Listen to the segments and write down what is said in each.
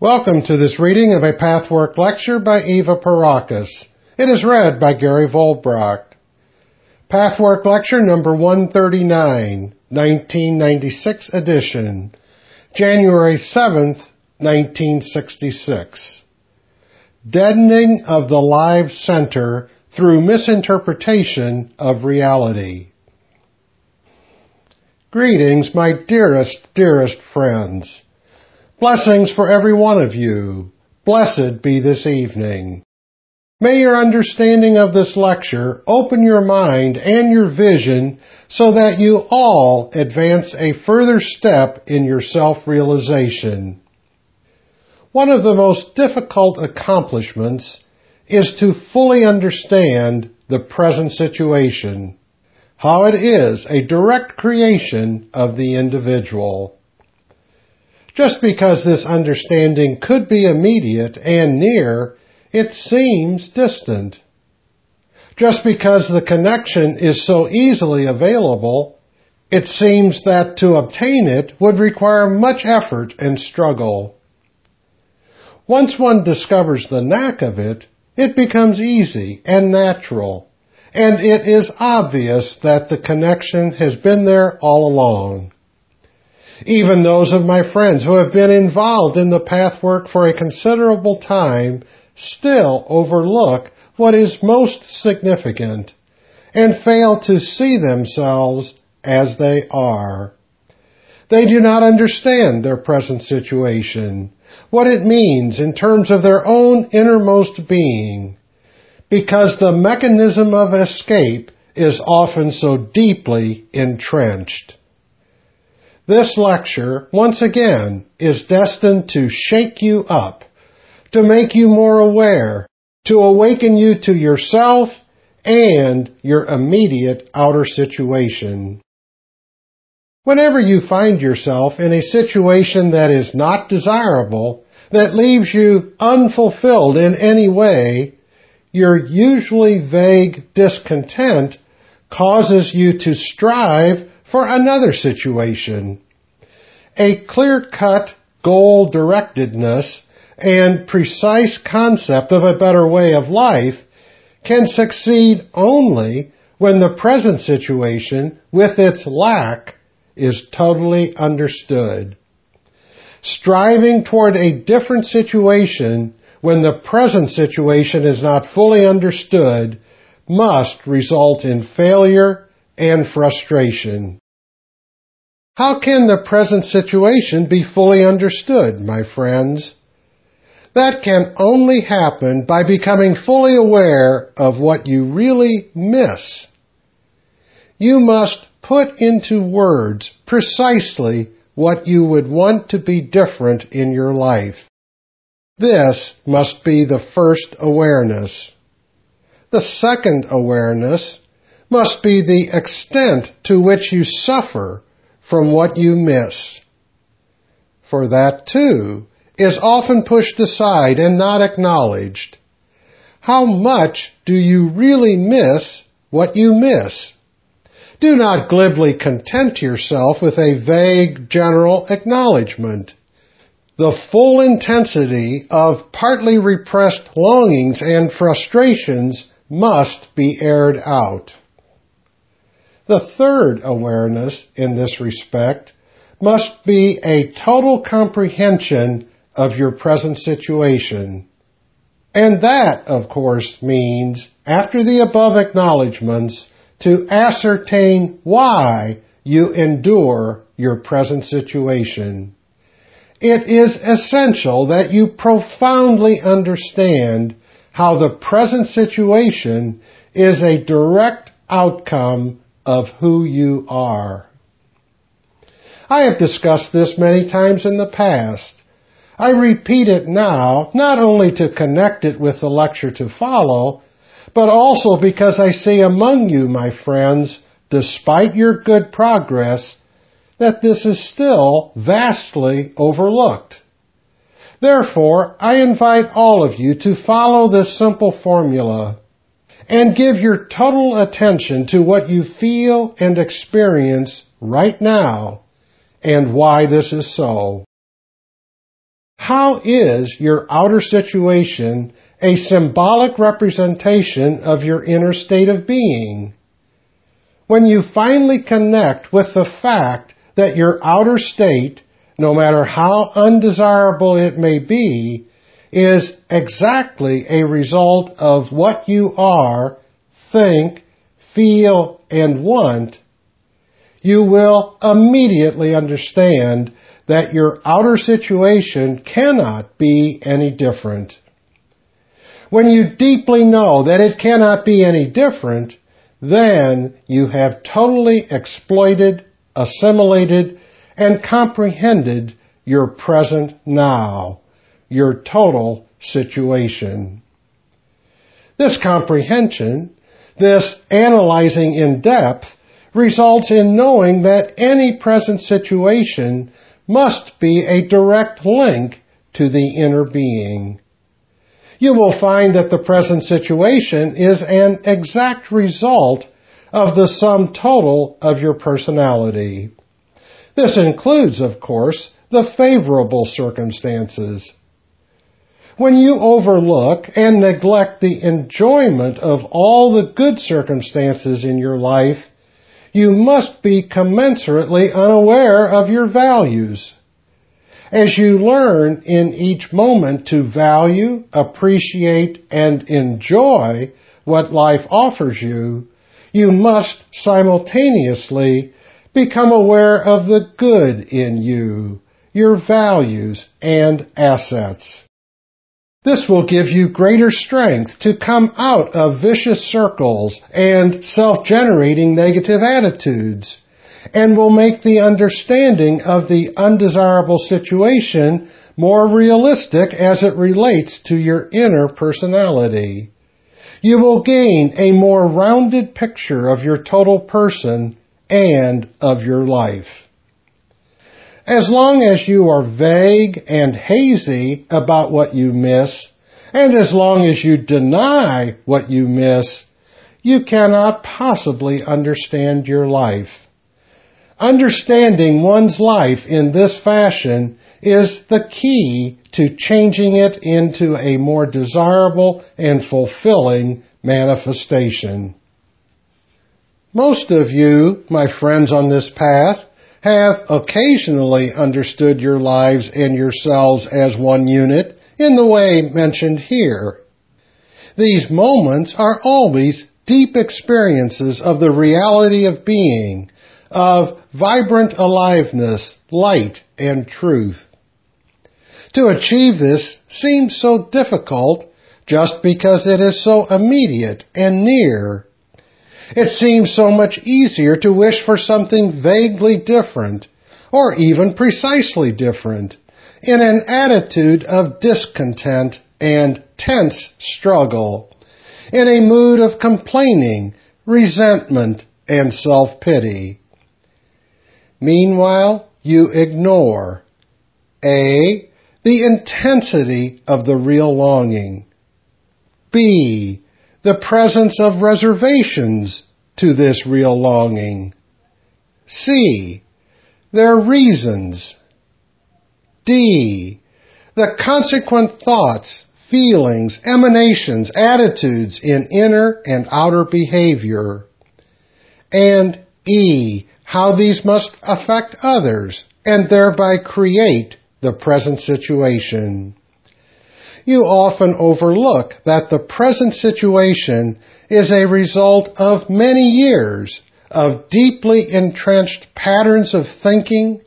Welcome to this reading of a Pathwork lecture by Eva Pierrakos. It is read by Gary Volbracht. Pathwork lecture number 139, 1996 edition, January 7th, 1966. Deadening of the live center through misinterpretation of reality. Greetings, my dearest, dearest friends. Blessings for every one of you. Blessed be this evening. May your understanding of this lecture open your mind and your vision so that you all advance a further step in your self-realization. One of the most difficult accomplishments is to fully understand the present situation, how it is a direct creation of the individual. Just because this understanding could be immediate and near, it seems distant. Just because the connection is so easily available, it seems that to obtain it would require much effort and struggle. Once one discovers the knack of it, it becomes easy and natural, and it is obvious that the connection has been there all along. Even those of my friends who have been involved in the pathwork for a considerable time still overlook what is most significant and fail to see themselves as they are. They do not understand their present situation, what it means in terms of their own innermost being, because the mechanism of escape is often so deeply entrenched. This lecture, once again, is destined to shake you up, to make you more aware, to awaken you to yourself and your immediate outer situation. Whenever you find yourself in a situation that is not desirable, that leaves you unfulfilled in any way, your usually vague discontent causes you to strive for another situation. A clear-cut goal directedness and precise concept of a better way of life can succeed only when the present situation with its lack is totally understood. Striving toward a different situation when the present situation is not fully understood must result in failure and frustration. How can the present situation be fully understood, my friends? That can only happen by becoming fully aware of what you really miss. You must put into words precisely what you would want to be different in your life. This must be the first awareness. The second awareness must be the extent to which you suffer from what you miss. For that too is often pushed aside and not acknowledged. How much do you really miss what you miss? Do not glibly content yourself with a vague general acknowledgement. The full intensity of partly repressed longings and frustrations must be aired out. The third awareness in this respect must be a total comprehension of your present situation. And that, of course, means, after the above acknowledgments, to ascertain why you endure your present situation. It is essential that you profoundly understand how the present situation is a direct outcome of who you are. I have discussed this many times in the past. I repeat it now, not only to connect it with the lecture to follow, but also because I see among you, my friends, despite your good progress, that this is still vastly overlooked. Therefore, I invite all of you to follow this simple formula and give your total attention to what you feel and experience right now and why this is so. how is your outer situation a symbolic representation of your inner state of being? When you finally connect with the fact that your outer state, no matter how undesirable it may be, is exactly a result of what you are, think, feel, and want, you will immediately understand that your outer situation cannot be any different. When you deeply know that it cannot be any different, then you have totally exploited, assimilated, and comprehended your present now, your total situation. This comprehension, this analyzing in depth, results in knowing that any present situation must be a direct link to the inner being. You will find that the present situation is an exact result of the sum total of your personality. This includes, of course, the favorable circumstances. When you overlook and neglect the enjoyment of all the good circumstances in your life, you must be commensurately unaware of your values. As you learn in each moment to value, appreciate, and enjoy what life offers you, you must simultaneously become aware of the good in you, your values, and assets. This will give you greater strength to come out of vicious circles and self-generating negative attitudes and will make the understanding of the undesirable situation more realistic as it relates to your inner personality. You will gain a more rounded picture of your total person and of your life. As long as you are vague and hazy about what you miss, and as long as you deny what you miss, you cannot possibly understand your life. Understanding one's life in this fashion is the key to changing it into a more desirable and fulfilling manifestation. Most of you, my friends on this path, have occasionally understood your lives and yourselves as one unit in the way mentioned here. These moments are always deep experiences of the reality of being, of vibrant aliveness, light, and truth. To achieve this seems so difficult just because it is so immediate and near it seems so much easier to wish for something vaguely different, or even precisely different, in an attitude of discontent and tense struggle, in a mood of complaining, resentment, and self-pity. Meanwhile, you ignore A. The intensity of the real longing. B the presence of reservations to this real longing. C. Their reasons. D. The consequent thoughts, feelings, emanations, attitudes in inner and outer behavior. And E. How these must affect others and thereby create the present situation you often overlook that the present situation is a result of many years of deeply entrenched patterns of thinking,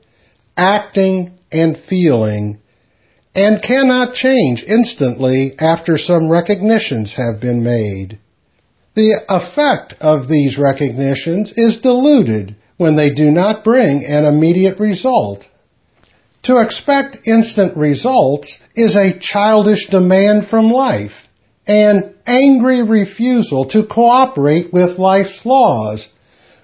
acting, and feeling, and cannot change instantly after some recognitions have been made. The effect of these recognitions is diluted when they do not bring an immediate result. To expect instant results is a childish demand from life, an angry refusal to cooperate with life's laws,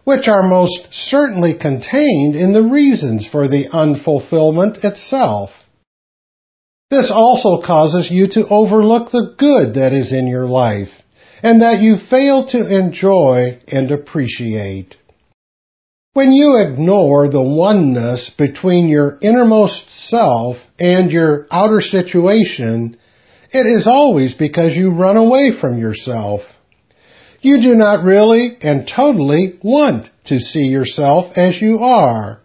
which are most certainly contained in the reasons for the unfulfillment itself. This also causes you to overlook the good that is in your life and that you fail to enjoy and appreciate. When you ignore the oneness between your innermost self and your outer situation, it is always because you run away from yourself. You do not really and totally want to see yourself as you are,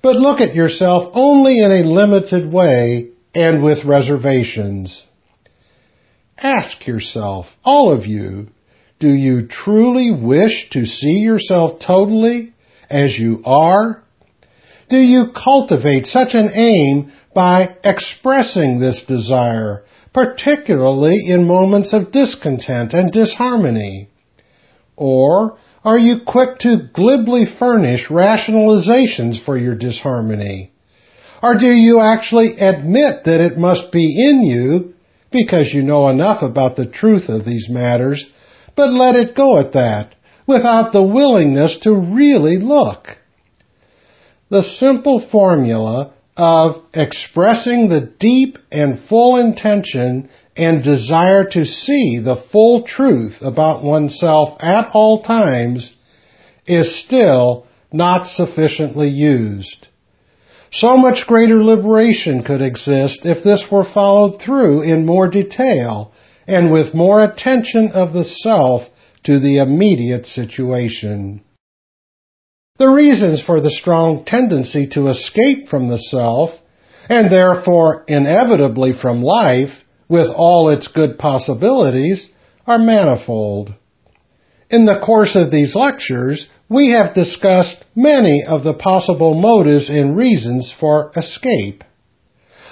but look at yourself only in a limited way and with reservations. Ask yourself, all of you, do you truly wish to see yourself totally as you are? Do you cultivate such an aim by expressing this desire, particularly in moments of discontent and disharmony? Or are you quick to glibly furnish rationalizations for your disharmony? Or do you actually admit that it must be in you because you know enough about the truth of these matters, but let it go at that without the willingness to really look? The simple formula of expressing the deep and full intention and desire to see the full truth about oneself at all times is still not sufficiently used. So much greater liberation could exist if this were followed through in more detail and with more attention of the self to the immediate situation. The reasons for the strong tendency to escape from the self, and therefore inevitably from life, with all its good possibilities, are manifold. In the course of these lectures, we have discussed many of the possible motives and reasons for escape.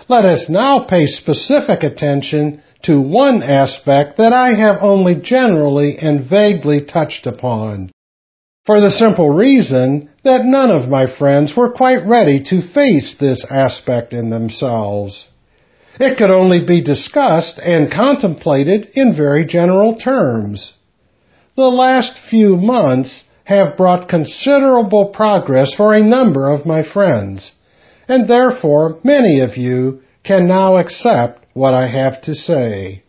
Let us now pay specific attention to one aspect that I have only generally and vaguely touched upon. For the simple reason that none of my friends were quite ready to face this aspect in themselves. It could only be discussed and contemplated in very general terms. The last few months have brought considerable progress for a number of my friends, and therefore many of you can now accept what I have to say.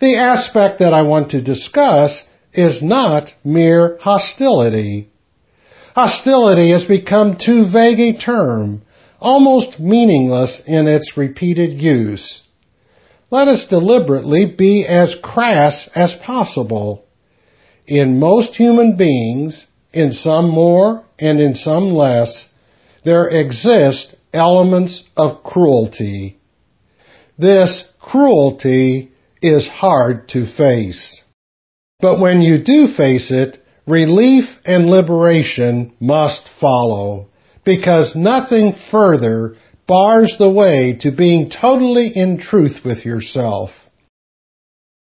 The aspect that I want to discuss is not mere hostility. Hostility has become too vague a term almost meaningless in its repeated use. Let us deliberately be as crass as possible. In most human beings, in some more and in some less, there exist elements of cruelty. This cruelty is hard to face. But when you do face it, relief and liberation must follow because nothing further bars the way to being totally in truth with yourself.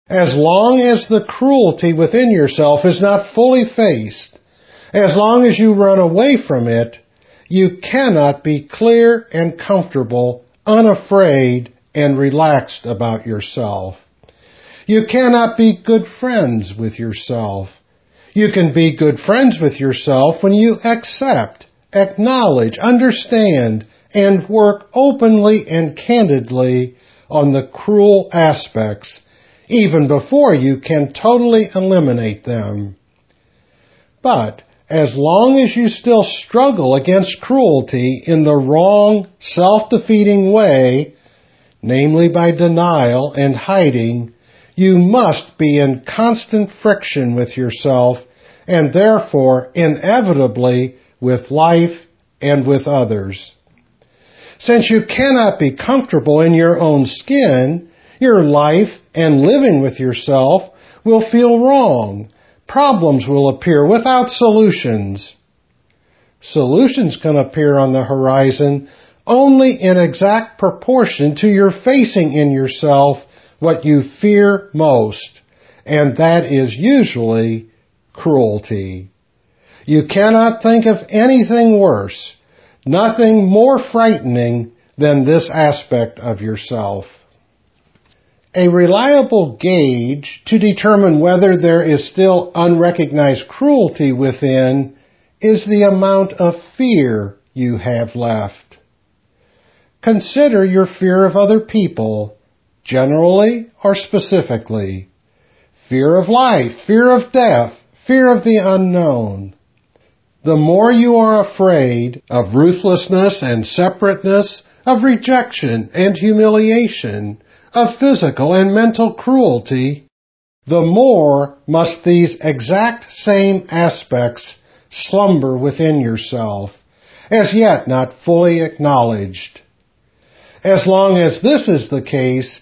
As long as the cruelty within yourself is not fully faced, as long as you run away from it, you cannot be clear and comfortable, unafraid, and relaxed about yourself. You cannot be good friends with yourself. You can be good friends with yourself when you accept acknowledge, understand, and work openly and candidly on the cruel aspects even before you can totally eliminate them. But as long as you still struggle against cruelty in the wrong, self-defeating way, namely by denial and hiding, you must be in constant friction with yourself and therefore inevitably with life and with others. Since you cannot be comfortable in your own skin, your life and living with yourself will feel wrong. Problems will appear without solutions. Solutions can appear on the horizon only in exact proportion to your facing in yourself what you fear most, and that is usually cruelty. You cannot think of anything worse, nothing more frightening than this aspect of yourself. A reliable gauge to determine whether there is still unrecognized cruelty within is the amount of fear you have left. Consider your fear of other people, generally or specifically. Fear of life, fear of death, fear of the unknown. the more you are afraid of ruthlessness and separateness, of rejection and humiliation, of physical and mental cruelty, the more must these exact same aspects slumber within yourself, as yet not fully acknowledged. As long as this is the case,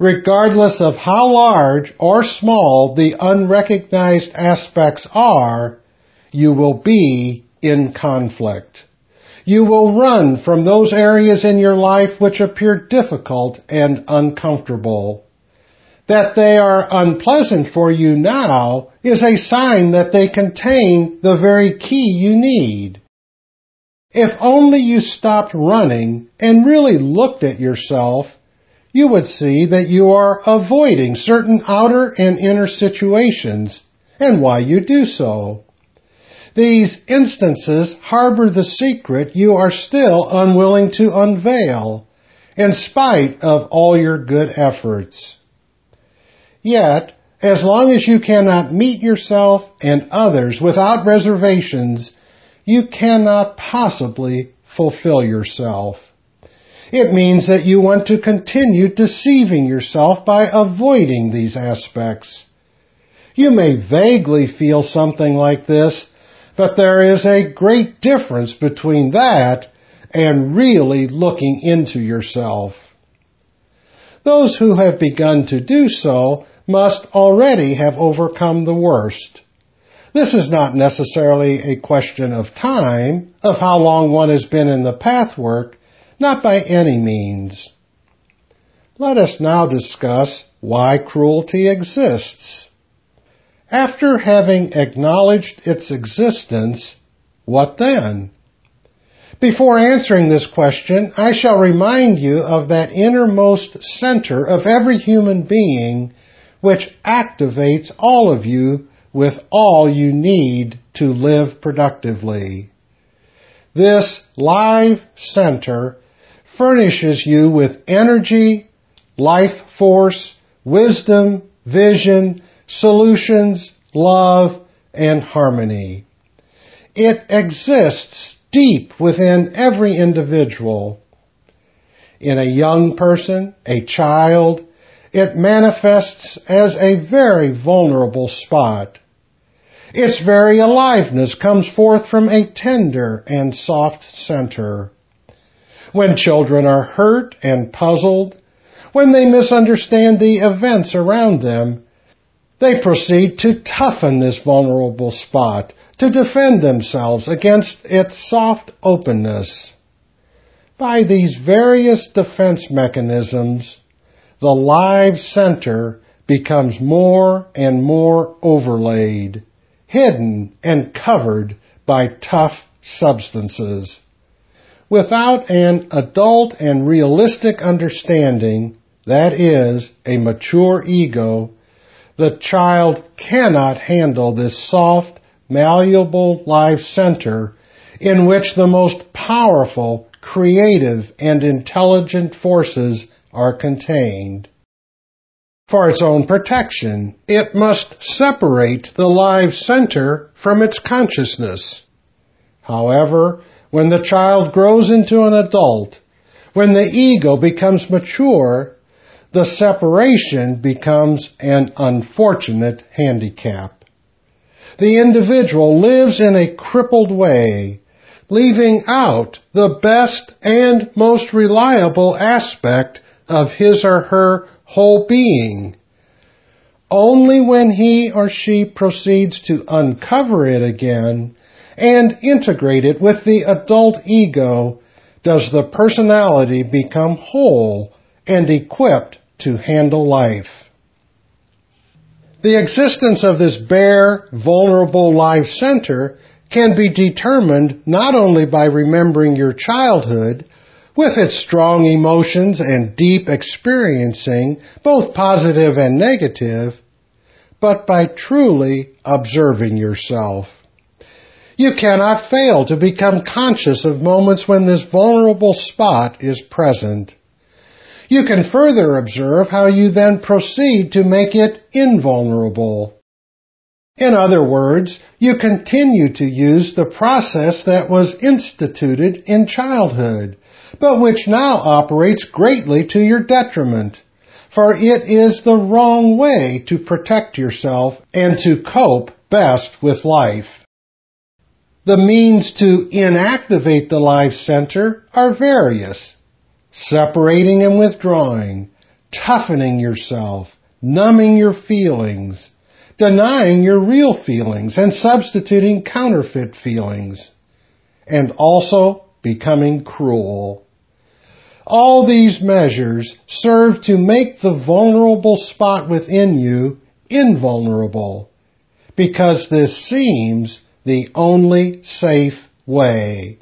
regardless of how large or small the unrecognized aspects are, you will be in conflict. You will run from those areas in your life which appear difficult and uncomfortable. That they are unpleasant for you now is a sign that they contain the very key you need. If only you stopped running and really looked at yourself, you would see that you are avoiding certain outer and inner situations and why you do so. These instances harbor the secret you are still unwilling to unveil, in spite of all your good efforts. Yet, as long as you cannot meet yourself and others without reservations, you cannot possibly fulfill yourself. It means that you want to continue deceiving yourself by avoiding these aspects. You may vaguely feel something like this, but there is a great difference between that and really looking into yourself. Those who have begun to do so must already have overcome the worst. This is not necessarily a question of time, of how long one has been in the pathwork, not by any means. Let us now discuss why cruelty exists. After having acknowledged its existence, what then? Before answering this question, I shall remind you of that innermost center of every human being which activates all of you with all you need to live productively. This live center furnishes you with energy, life force, wisdom, vision, solutions, love, and harmony. It exists deep within every individual. In a young person, a child, it manifests as a very vulnerable spot. Its very aliveness comes forth from a tender and soft center. When children are hurt and puzzled, when they misunderstand the events around them, they proceed to toughen this vulnerable spot, to defend themselves against its soft openness. By these various defense mechanisms, the live center becomes more and more overlaid, hidden and covered by tough substances. Without an adult and realistic understanding, that is, a mature ego, the child cannot handle this soft, malleable life center in which the most powerful, creative, and intelligent forces are contained. For its own protection, it must separate the live center from its consciousness. However, when the child grows into an adult, when the ego becomes mature, the separation becomes an unfortunate handicap. The individual lives in a crippled way, leaving out the best and most reliable aspect of his or her whole being. Only when he or she proceeds to uncover it again and integrate it with the adult ego does the personality become whole and equipped to handle life. The existence of this bare, vulnerable life center can be determined not only by remembering your childhood, with its strong emotions and deep experiencing, both positive and negative, but by truly observing yourself. You cannot fail to become conscious of moments when this vulnerable spot is present. You can further observe how you then proceed to make it invulnerable. In other words, you continue to use the process that was instituted in childhood, but which now operates greatly to your detriment. For it is the wrong way to protect yourself and to cope best with life. The means to inactivate the life center are various. Separating and withdrawing, toughening yourself, numbing your feelings, denying your real feelings and substituting counterfeit feelings, and also becoming cruel. All these measures serve to make the vulnerable spot within you invulnerable, because this seems the only safe way.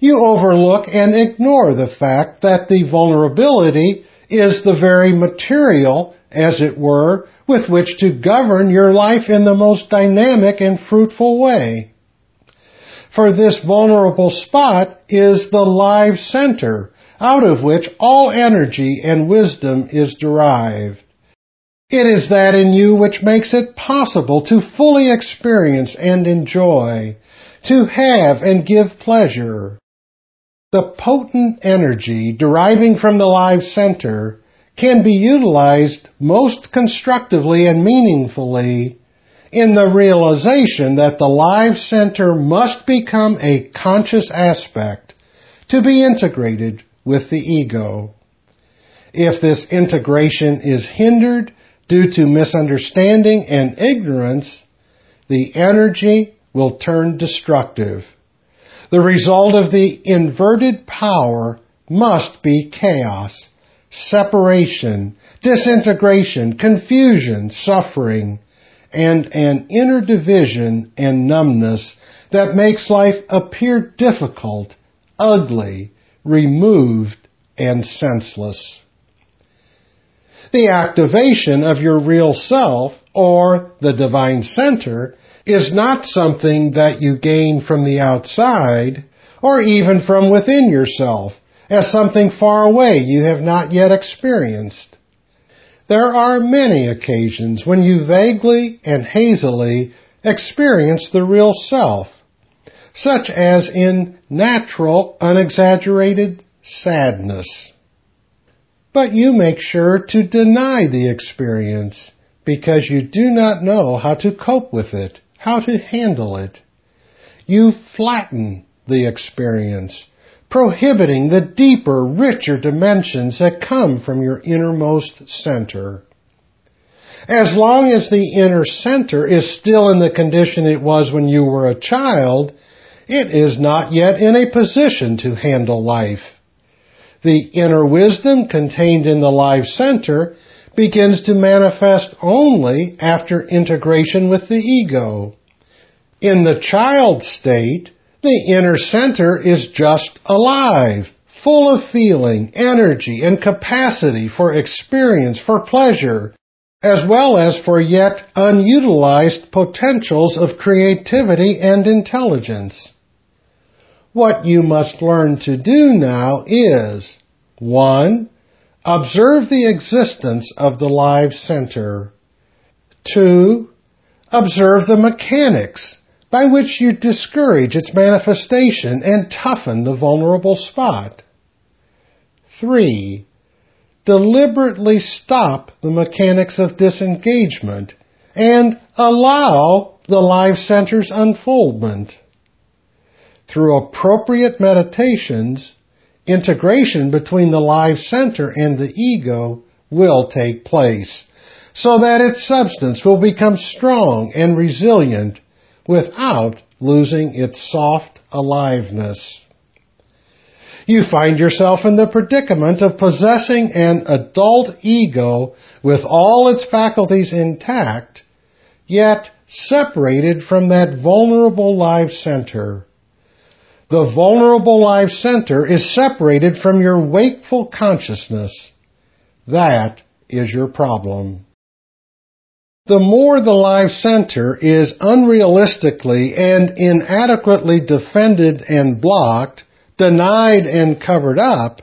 You overlook and ignore the fact that the vulnerability is the very material, as it were, with which to govern your life in the most dynamic and fruitful way. For this vulnerable spot is the live center, out of which all energy and wisdom is derived. It is that in you which makes it possible to fully experience and enjoy, to have and give pleasure. The potent energy deriving from the live center can be utilized most constructively and meaningfully in the realization that the live center must become a conscious aspect to be integrated with the ego. If this integration is hindered due to misunderstanding and ignorance, the energy will turn destructive. The result of the inverted power must be chaos, separation, disintegration, confusion, suffering, and an inner division and numbness that makes life appear difficult, ugly, removed, and senseless. The activation of your real self, or the divine center, is not something that you gain from the outside, or even from within yourself, as something far away you have not yet experienced. There are many occasions when you vaguely and hazily experience the real self, such as in natural, unexaggerated sadness. But you make sure to deny the experience because you do not know how to cope with it, how to handle it. You flatten the experience prohibiting the deeper, richer dimensions that come from your innermost center. As long as the inner center is still in the condition it was when you were a child, it is not yet in a position to handle life. The inner wisdom contained in the life center begins to manifest only after integration with the ego. In the child state, the inner center is just alive, full of feeling, energy, and capacity for experience, for pleasure, as well as for yet unutilized potentials of creativity and intelligence. What you must learn to do now is 1. Observe the existence of the live center. 2. Observe the mechanics by which you discourage its manifestation and toughen the vulnerable spot. 3. Deliberately stop the mechanics of disengagement and allow the live center's unfoldment. Through appropriate meditations, integration between the live center and the ego will take place so that its substance will become strong and resilient without losing its soft aliveness. You find yourself in the predicament of possessing an adult ego with all its faculties intact, yet separated from that vulnerable life center. The vulnerable life center is separated from your wakeful consciousness. That is your problem the more the life center is unrealistically and inadequately defended and blocked, denied and covered up,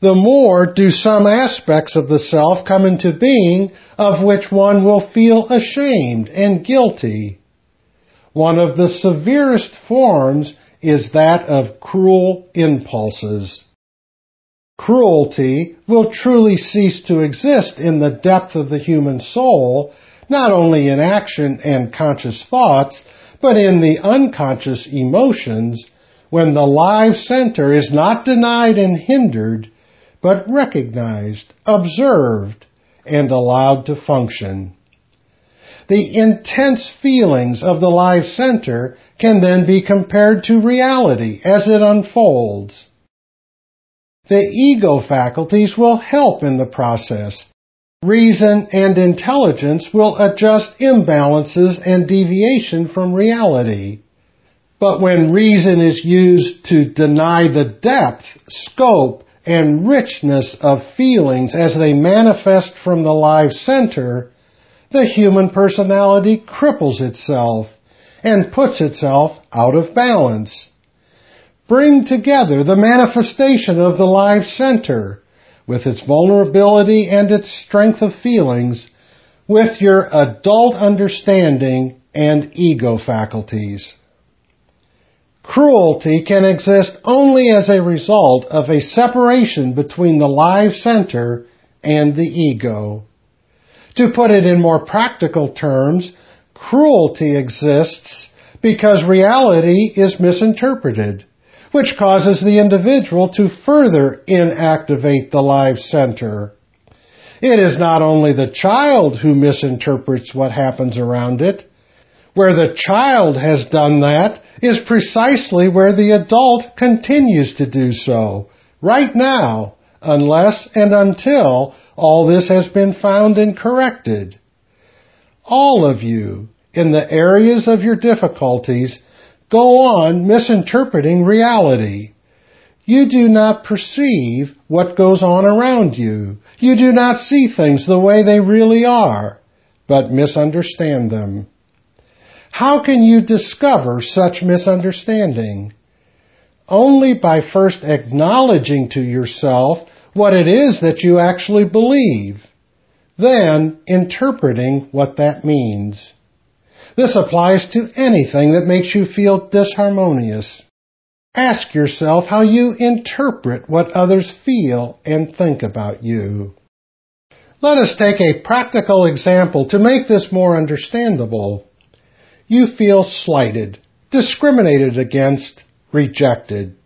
the more do some aspects of the self come into being of which one will feel ashamed and guilty. One of the severest forms is that of cruel impulses. Cruelty will truly cease to exist in the depth of the human soul, not only in action and conscious thoughts, but in the unconscious emotions when the live center is not denied and hindered, but recognized, observed, and allowed to function. The intense feelings of the live center can then be compared to reality as it unfolds. The ego faculties will help in the process. Reason and intelligence will adjust imbalances and deviation from reality. But when reason is used to deny the depth, scope, and richness of feelings as they manifest from the live center, the human personality cripples itself and puts itself out of balance. Bring together the manifestation of the live center with its vulnerability and its strength of feelings with your adult understanding and ego faculties. Cruelty can exist only as a result of a separation between the live center and the ego. To put it in more practical terms, cruelty exists because reality is misinterpreted, which causes the individual to further inactivate the live center. It is not only the child who misinterprets what happens around it. Where the child has done that is precisely where the adult continues to do so, right now, unless and until all this has been found and corrected. All of you, in the areas of your difficulties, go on misinterpreting reality. You do not perceive what goes on around you. You do not see things the way they really are, but misunderstand them. How can you discover such misunderstanding? Only by first acknowledging to yourself what it is that you actually believe, then interpreting what that means. This applies to anything that makes you feel disharmonious. Ask yourself how you interpret what others feel and think about you. Let us take a practical example to make this more understandable. You feel slighted, discriminated against, rejected.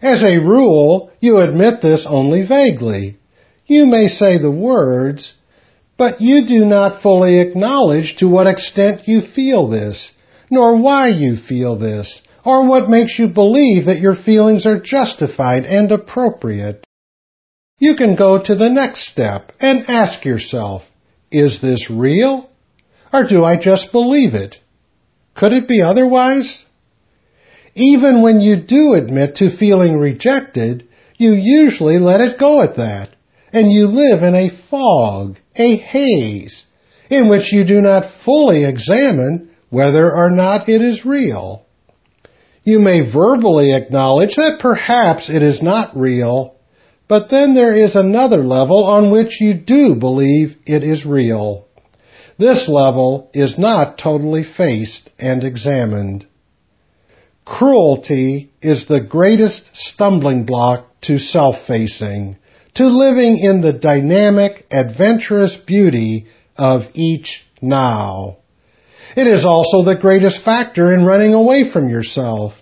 As a rule, you admit this only vaguely. You may say the words, but you do not fully acknowledge to what extent you feel this, nor why you feel this, or what makes you believe that your feelings are justified and appropriate. You can go to the next step and ask yourself, is this real? Or do I just believe it? Could it be otherwise? Even when you do admit to feeling rejected, you usually let it go at that, and you live in a fog, a haze, in which you do not fully examine whether or not it is real. You may verbally acknowledge that perhaps it is not real, but then there is another level on which you do believe it is real. This level is not totally faced and examined. Cruelty is the greatest stumbling block to self-facing, to living in the dynamic, adventurous beauty of each now. It is also the greatest factor in running away from yourself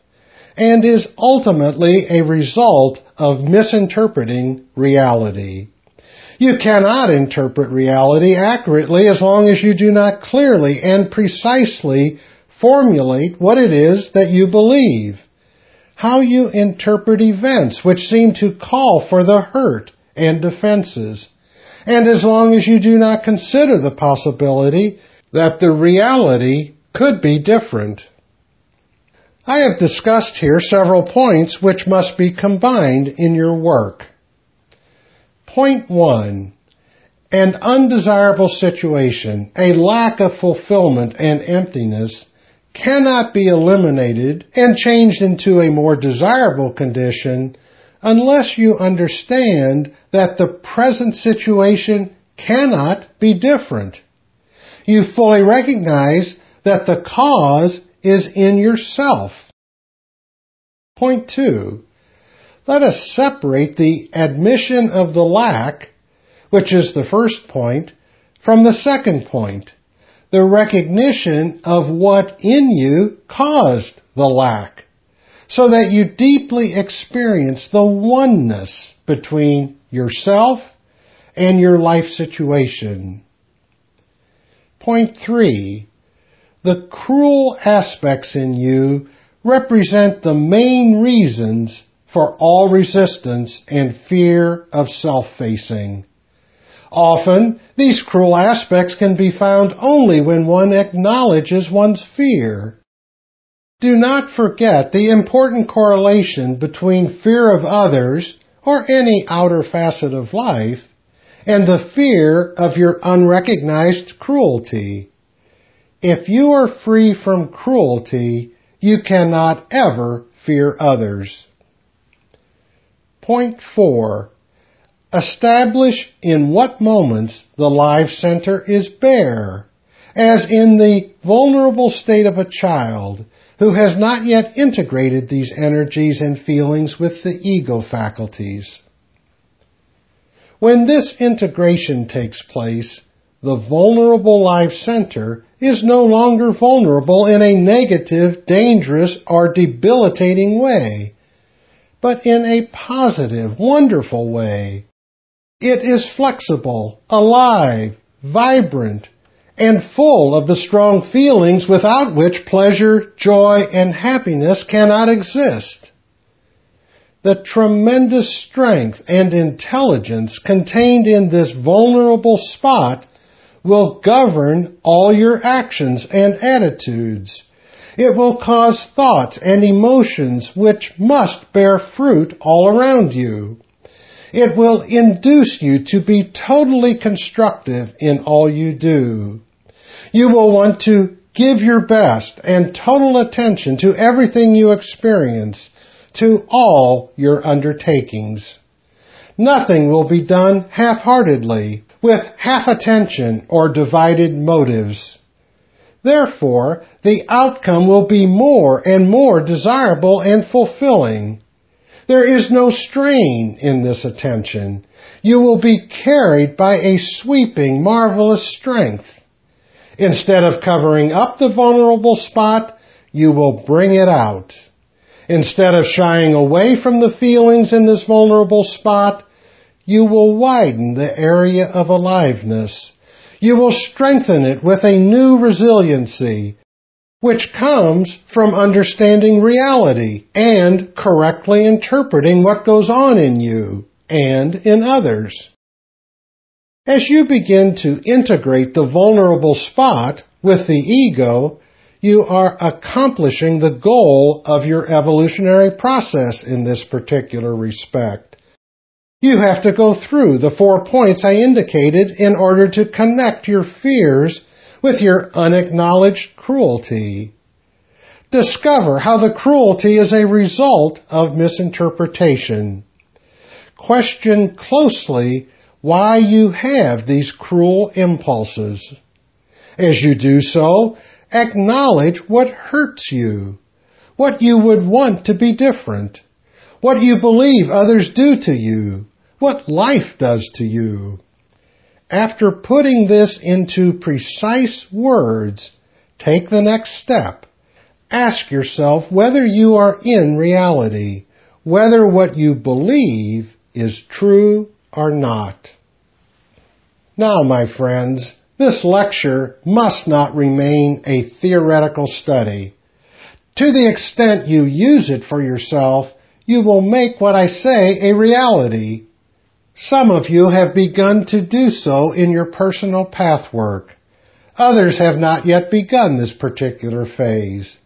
and is ultimately a result of misinterpreting reality. You cannot interpret reality accurately as long as you do not clearly and precisely formulate what it is that you believe, how you interpret events which seem to call for the hurt and defenses, and as long as you do not consider the possibility that the reality could be different. I have discussed here several points which must be combined in your work. Point one, an undesirable situation, a lack of fulfillment and emptiness cannot be eliminated and changed into a more desirable condition unless you understand that the present situation cannot be different. You fully recognize that the cause is in yourself. Point two, let us separate the admission of the lack, which is the first point, from the second point, the recognition of what in you caused the lack, so that you deeply experience the oneness between yourself and your life situation. Point three, the cruel aspects in you represent the main reasons for all resistance and fear of self-facing. Often, these cruel aspects can be found only when one acknowledges one's fear. Do not forget the important correlation between fear of others, or any outer facet of life, and the fear of your unrecognized cruelty. If you are free from cruelty, you cannot ever fear others. Point four. Establish in what moments the life center is bare, as in the vulnerable state of a child who has not yet integrated these energies and feelings with the ego faculties. When this integration takes place, the vulnerable life center is no longer vulnerable in a negative, dangerous, or debilitating way, but in a positive, wonderful way. It is flexible, alive, vibrant, and full of the strong feelings without which pleasure, joy, and happiness cannot exist the tremendous strength and intelligence contained in this vulnerable spot will govern all your actions and attitudes. It will cause thoughts and emotions which must bear fruit all around you. It will induce you to be totally constructive in all you do. You will want to give your best and total attention to everything you experience to all your undertakings. Nothing will be done half-heartedly, with half attention or divided motives. Therefore, the outcome will be more and more desirable and fulfilling. There is no strain in this attention. You will be carried by a sweeping, marvelous strength. Instead of covering up the vulnerable spot, you will bring it out. Instead of shying away from the feelings in this vulnerable spot, you will widen the area of aliveness. You will strengthen it with a new resiliency, which comes from understanding reality and correctly interpreting what goes on in you and in others. As you begin to integrate the vulnerable spot with the ego, you are accomplishing the goal of your evolutionary process in this particular respect. You have to go through the four points I indicated in order to connect your fears with your unacknowledged cruelty. Discover how the cruelty is a result of misinterpretation. Question closely why you have these cruel impulses. As you do so, Acknowledge what hurts you, what you would want to be different, what you believe others do to you, what life does to you. After putting this into precise words, take the next step. Ask yourself whether you are in reality, whether what you believe is true or not. Now, my friends, this lecture must not remain a theoretical study. To the extent you use it for yourself, you will make what I say a reality. Some of you have begun to do so in your personal pathwork. Others have not yet begun this particular phase.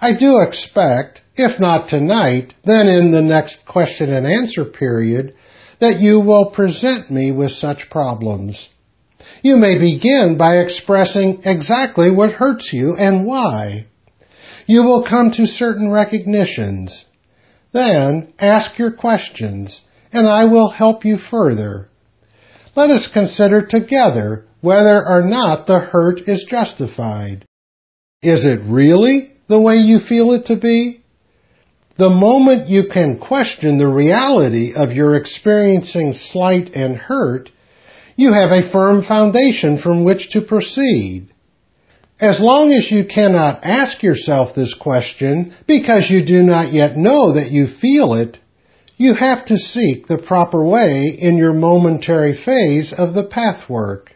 I do expect, if not tonight, then in the next question and answer period, that you will present me with such problems. You may begin by expressing exactly what hurts you and why. You will come to certain recognitions. Then ask your questions, and I will help you further. Let us consider together whether or not the hurt is justified. Is it really the way you feel it to be? The moment you can question the reality of your experiencing slight and hurt, you have a firm foundation from which to proceed. As long as you cannot ask yourself this question because you do not yet know that you feel it, you have to seek the proper way in your momentary phase of the pathwork.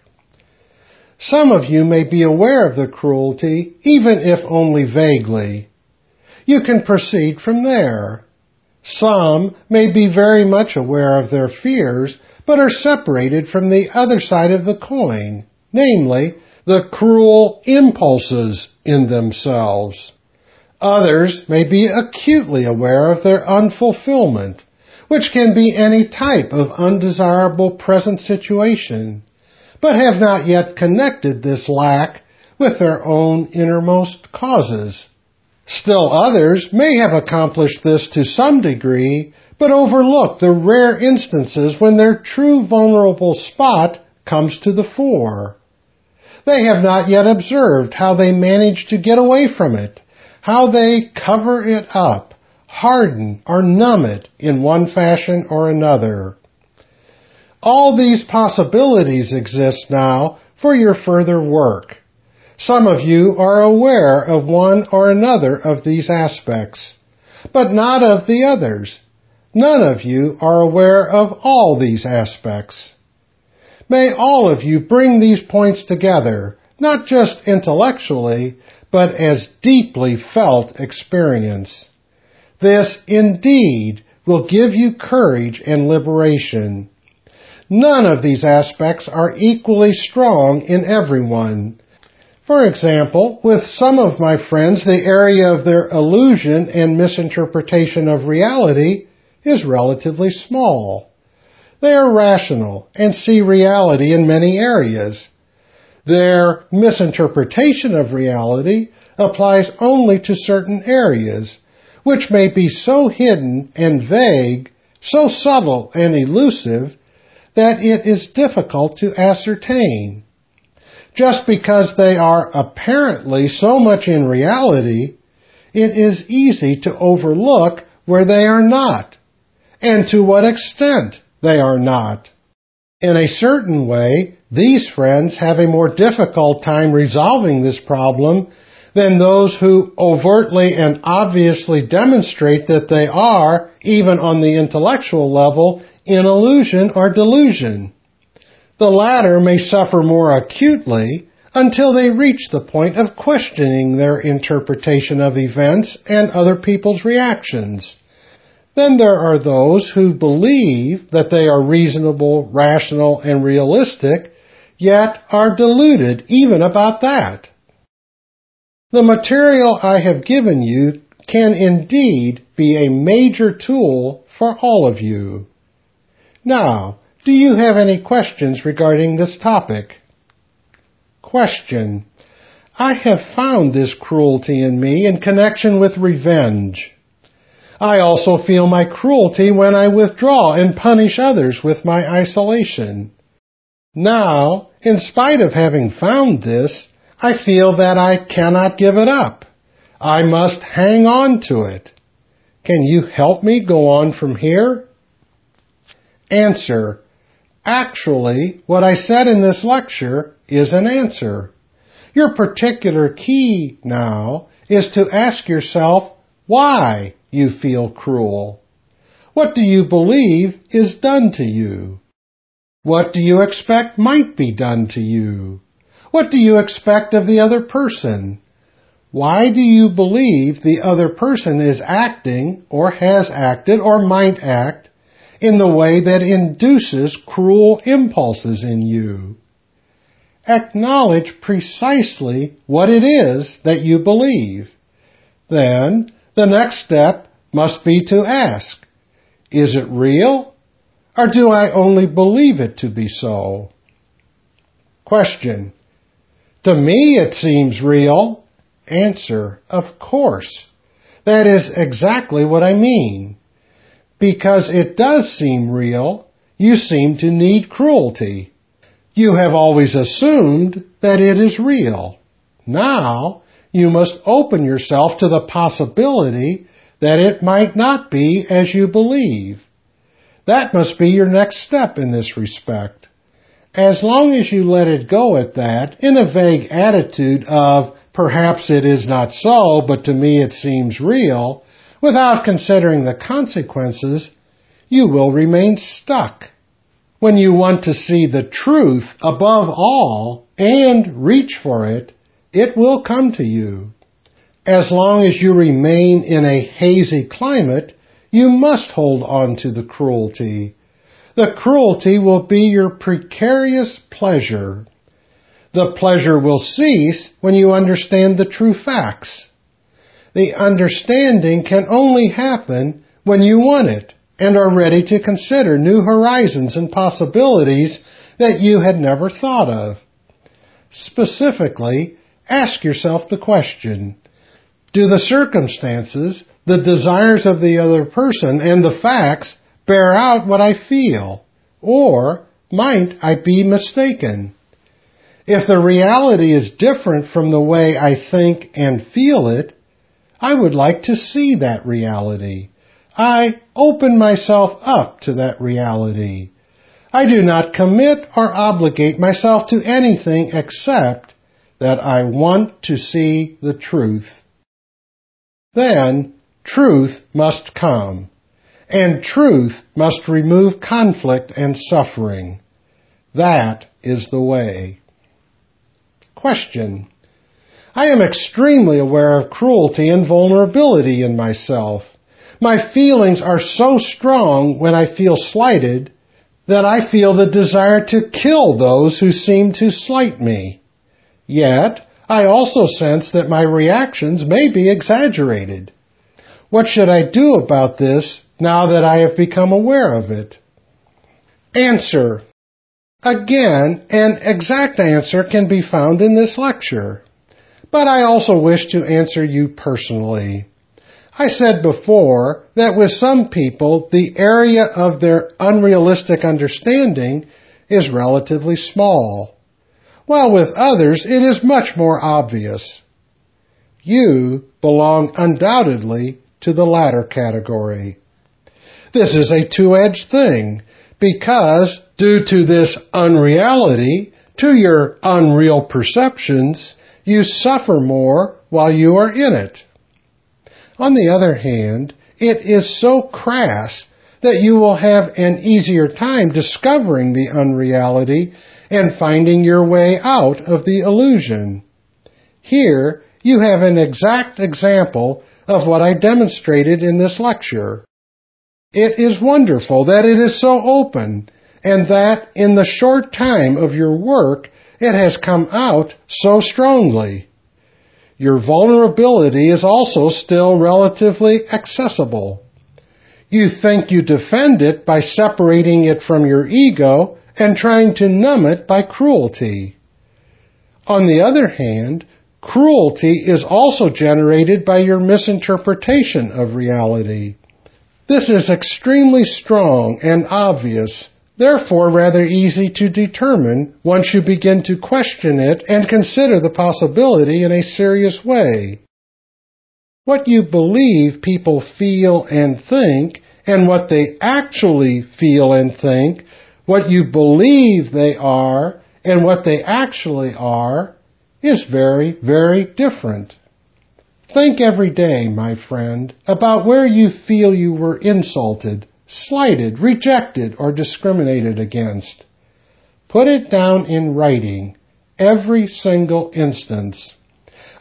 Some of you may be aware of the cruelty, even if only vaguely. You can proceed from there. Some may be very much aware of their fears, but are separated from the other side of the coin, namely, the cruel impulses in themselves. Others may be acutely aware of their unfulfillment, which can be any type of undesirable present situation, but have not yet connected this lack with their own innermost causes. Still others may have accomplished this to some degree, but overlook the rare instances when their true vulnerable spot comes to the fore. They have not yet observed how they manage to get away from it, how they cover it up, harden or numb it in one fashion or another. All these possibilities exist now for your further work. Some of you are aware of one or another of these aspects, but not of the others. None of you are aware of all these aspects. May all of you bring these points together, not just intellectually, but as deeply felt experience. This indeed will give you courage and liberation. None of these aspects are equally strong in everyone. For example, with some of my friends, the area of their illusion and misinterpretation of reality is relatively small. They are rational and see reality in many areas. Their misinterpretation of reality applies only to certain areas, which may be so hidden and vague, so subtle and elusive, that it is difficult to ascertain just because they are apparently so much in reality, it is easy to overlook where they are not and to what extent they are not. In a certain way, these friends have a more difficult time resolving this problem than those who overtly and obviously demonstrate that they are, even on the intellectual level, in illusion or delusion. The latter may suffer more acutely until they reach the point of questioning their interpretation of events and other people's reactions. Then there are those who believe that they are reasonable, rational, and realistic, yet are deluded even about that. The material I have given you can indeed be a major tool for all of you. Now, do you have any questions regarding this topic? Question. I have found this cruelty in me in connection with revenge. I also feel my cruelty when I withdraw and punish others with my isolation. Now, in spite of having found this, I feel that I cannot give it up. I must hang on to it. Can you help me go on from here? Answer. Actually, what I said in this lecture is an answer. Your particular key now is to ask yourself why you feel cruel. What do you believe is done to you? What do you expect might be done to you? What do you expect of the other person? Why do you believe the other person is acting or has acted or might act in the way that induces cruel impulses in you. Acknowledge precisely what it is that you believe. Then, the next step must be to ask, is it real? Or do I only believe it to be so? Question. To me it seems real. Answer. Of course. That is exactly what I mean. Because it does seem real, you seem to need cruelty. You have always assumed that it is real. Now, you must open yourself to the possibility that it might not be as you believe. That must be your next step in this respect. As long as you let it go at that, in a vague attitude of, perhaps it is not so, but to me it seems real, without considering the consequences, you will remain stuck. When you want to see the truth above all and reach for it, it will come to you. As long as you remain in a hazy climate, you must hold on to the cruelty. The cruelty will be your precarious pleasure. The pleasure will cease when you understand the true facts. The understanding can only happen when you want it and are ready to consider new horizons and possibilities that you had never thought of. Specifically, ask yourself the question, do the circumstances, the desires of the other person, and the facts bear out what I feel? Or might I be mistaken? If the reality is different from the way I think and feel it, I would like to see that reality. I open myself up to that reality. I do not commit or obligate myself to anything except that I want to see the truth. Then truth must come, and truth must remove conflict and suffering. That is the way. Question. I am extremely aware of cruelty and vulnerability in myself. My feelings are so strong when I feel slighted that I feel the desire to kill those who seem to slight me. Yet, I also sense that my reactions may be exaggerated. What should I do about this now that I have become aware of it? Answer. Again, an exact answer can be found in this lecture but I also wish to answer you personally. I said before that with some people, the area of their unrealistic understanding is relatively small, while with others it is much more obvious. You belong undoubtedly to the latter category. This is a two-edged thing because due to this unreality, to your unreal perceptions, you suffer more while you are in it. On the other hand, it is so crass that you will have an easier time discovering the unreality and finding your way out of the illusion. Here, you have an exact example of what I demonstrated in this lecture. It is wonderful that it is so open and that in the short time of your work it has come out so strongly. Your vulnerability is also still relatively accessible. You think you defend it by separating it from your ego and trying to numb it by cruelty. On the other hand, cruelty is also generated by your misinterpretation of reality. This is extremely strong and obvious therefore rather easy to determine once you begin to question it and consider the possibility in a serious way. What you believe people feel and think, and what they actually feel and think, what you believe they are, and what they actually are, is very, very different. Think every day, my friend, about where you feel you were insulted, slighted, rejected, or discriminated against. Put it down in writing, every single instance.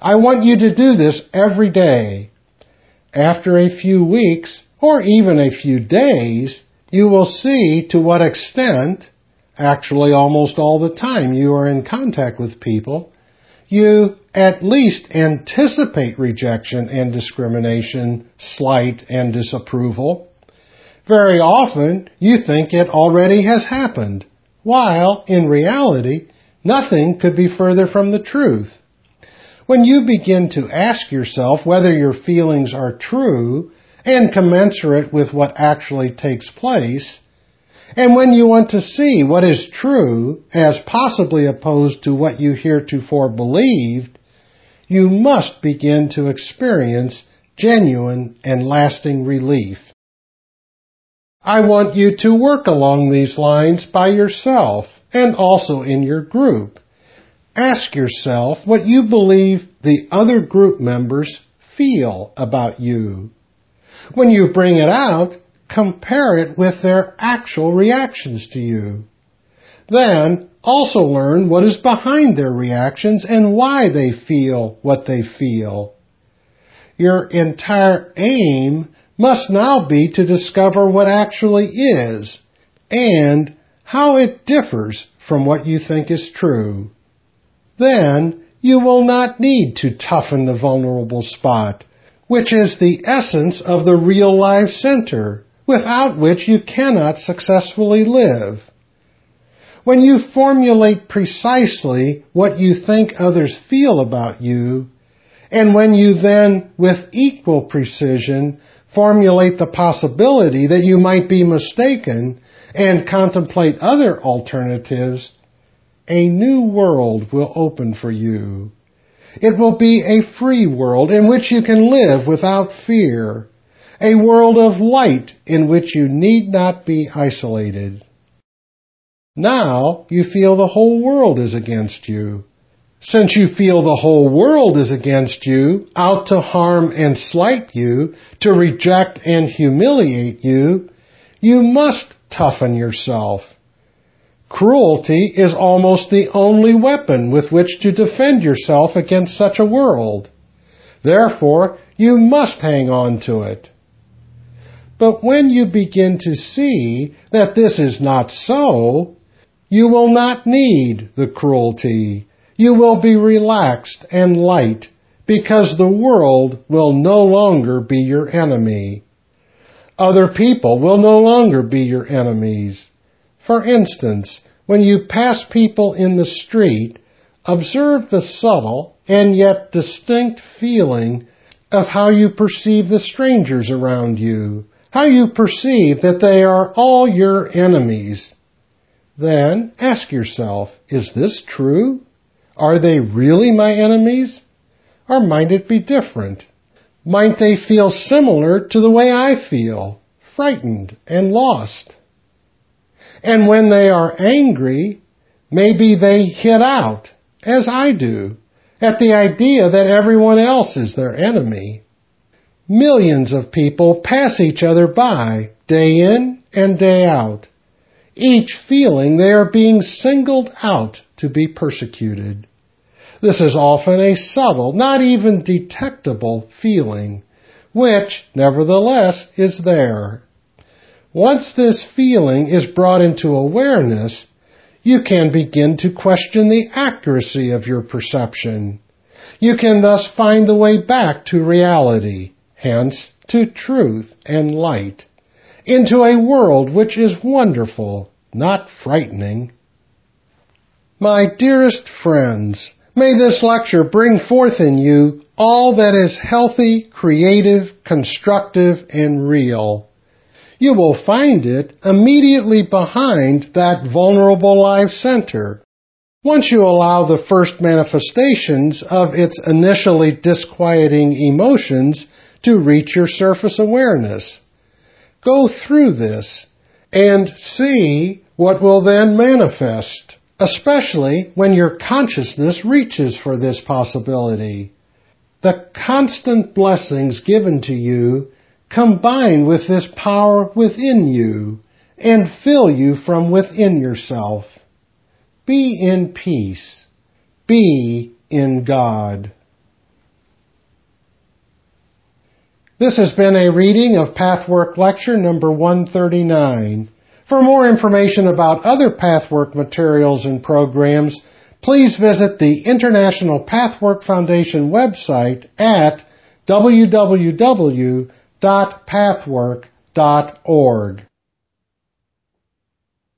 I want you to do this every day. After a few weeks, or even a few days, you will see to what extent, actually almost all the time you are in contact with people, you at least anticipate rejection and discrimination, slight and disapproval. Very often, you think it already has happened, while, in reality, nothing could be further from the truth. When you begin to ask yourself whether your feelings are true, and commensurate with what actually takes place, and when you want to see what is true as possibly opposed to what you heretofore believed, you must begin to experience genuine and lasting relief. I want you to work along these lines by yourself and also in your group. Ask yourself what you believe the other group members feel about you. When you bring it out, compare it with their actual reactions to you. Then also learn what is behind their reactions and why they feel what they feel. Your entire aim must now be to discover what actually is and how it differs from what you think is true. Then you will not need to toughen the vulnerable spot, which is the essence of the real life center, without which you cannot successfully live. When you formulate precisely what you think others feel about you, and when you then, with equal precision, formulate the possibility that you might be mistaken and contemplate other alternatives, a new world will open for you. It will be a free world in which you can live without fear, a world of light in which you need not be isolated. Now you feel the whole world is against you. Since you feel the whole world is against you, out to harm and slight you, to reject and humiliate you, you must toughen yourself. Cruelty is almost the only weapon with which to defend yourself against such a world. Therefore, you must hang on to it. But when you begin to see that this is not so, you will not need the cruelty. You will be relaxed and light because the world will no longer be your enemy. Other people will no longer be your enemies. For instance, when you pass people in the street, observe the subtle and yet distinct feeling of how you perceive the strangers around you, how you perceive that they are all your enemies. Then ask yourself, is this true? Are they really my enemies? Or might it be different? Might they feel similar to the way I feel, frightened and lost? And when they are angry, maybe they hit out, as I do, at the idea that everyone else is their enemy. Millions of people pass each other by, day in and day out, each feeling they are being singled out to be persecuted. This is often a subtle, not even detectable feeling, which, nevertheless, is there. Once this feeling is brought into awareness, you can begin to question the accuracy of your perception. You can thus find the way back to reality, hence to truth and light, into a world which is wonderful, not frightening. My dearest friends, may this lecture bring forth in you all that is healthy, creative, constructive, and real you will find it immediately behind that vulnerable life center. Once you allow the first manifestations of its initially disquieting emotions to reach your surface awareness. Go through this and see what will then manifest, especially when your consciousness reaches for this possibility. The constant blessings given to you combine with this power within you and fill you from within yourself. Be in peace. Be in God. This has been a reading of Pathwork Lecture number 139. For more information about other Pathwork materials and programs, please visit the International Pathwork Foundation website at www pathwork.org.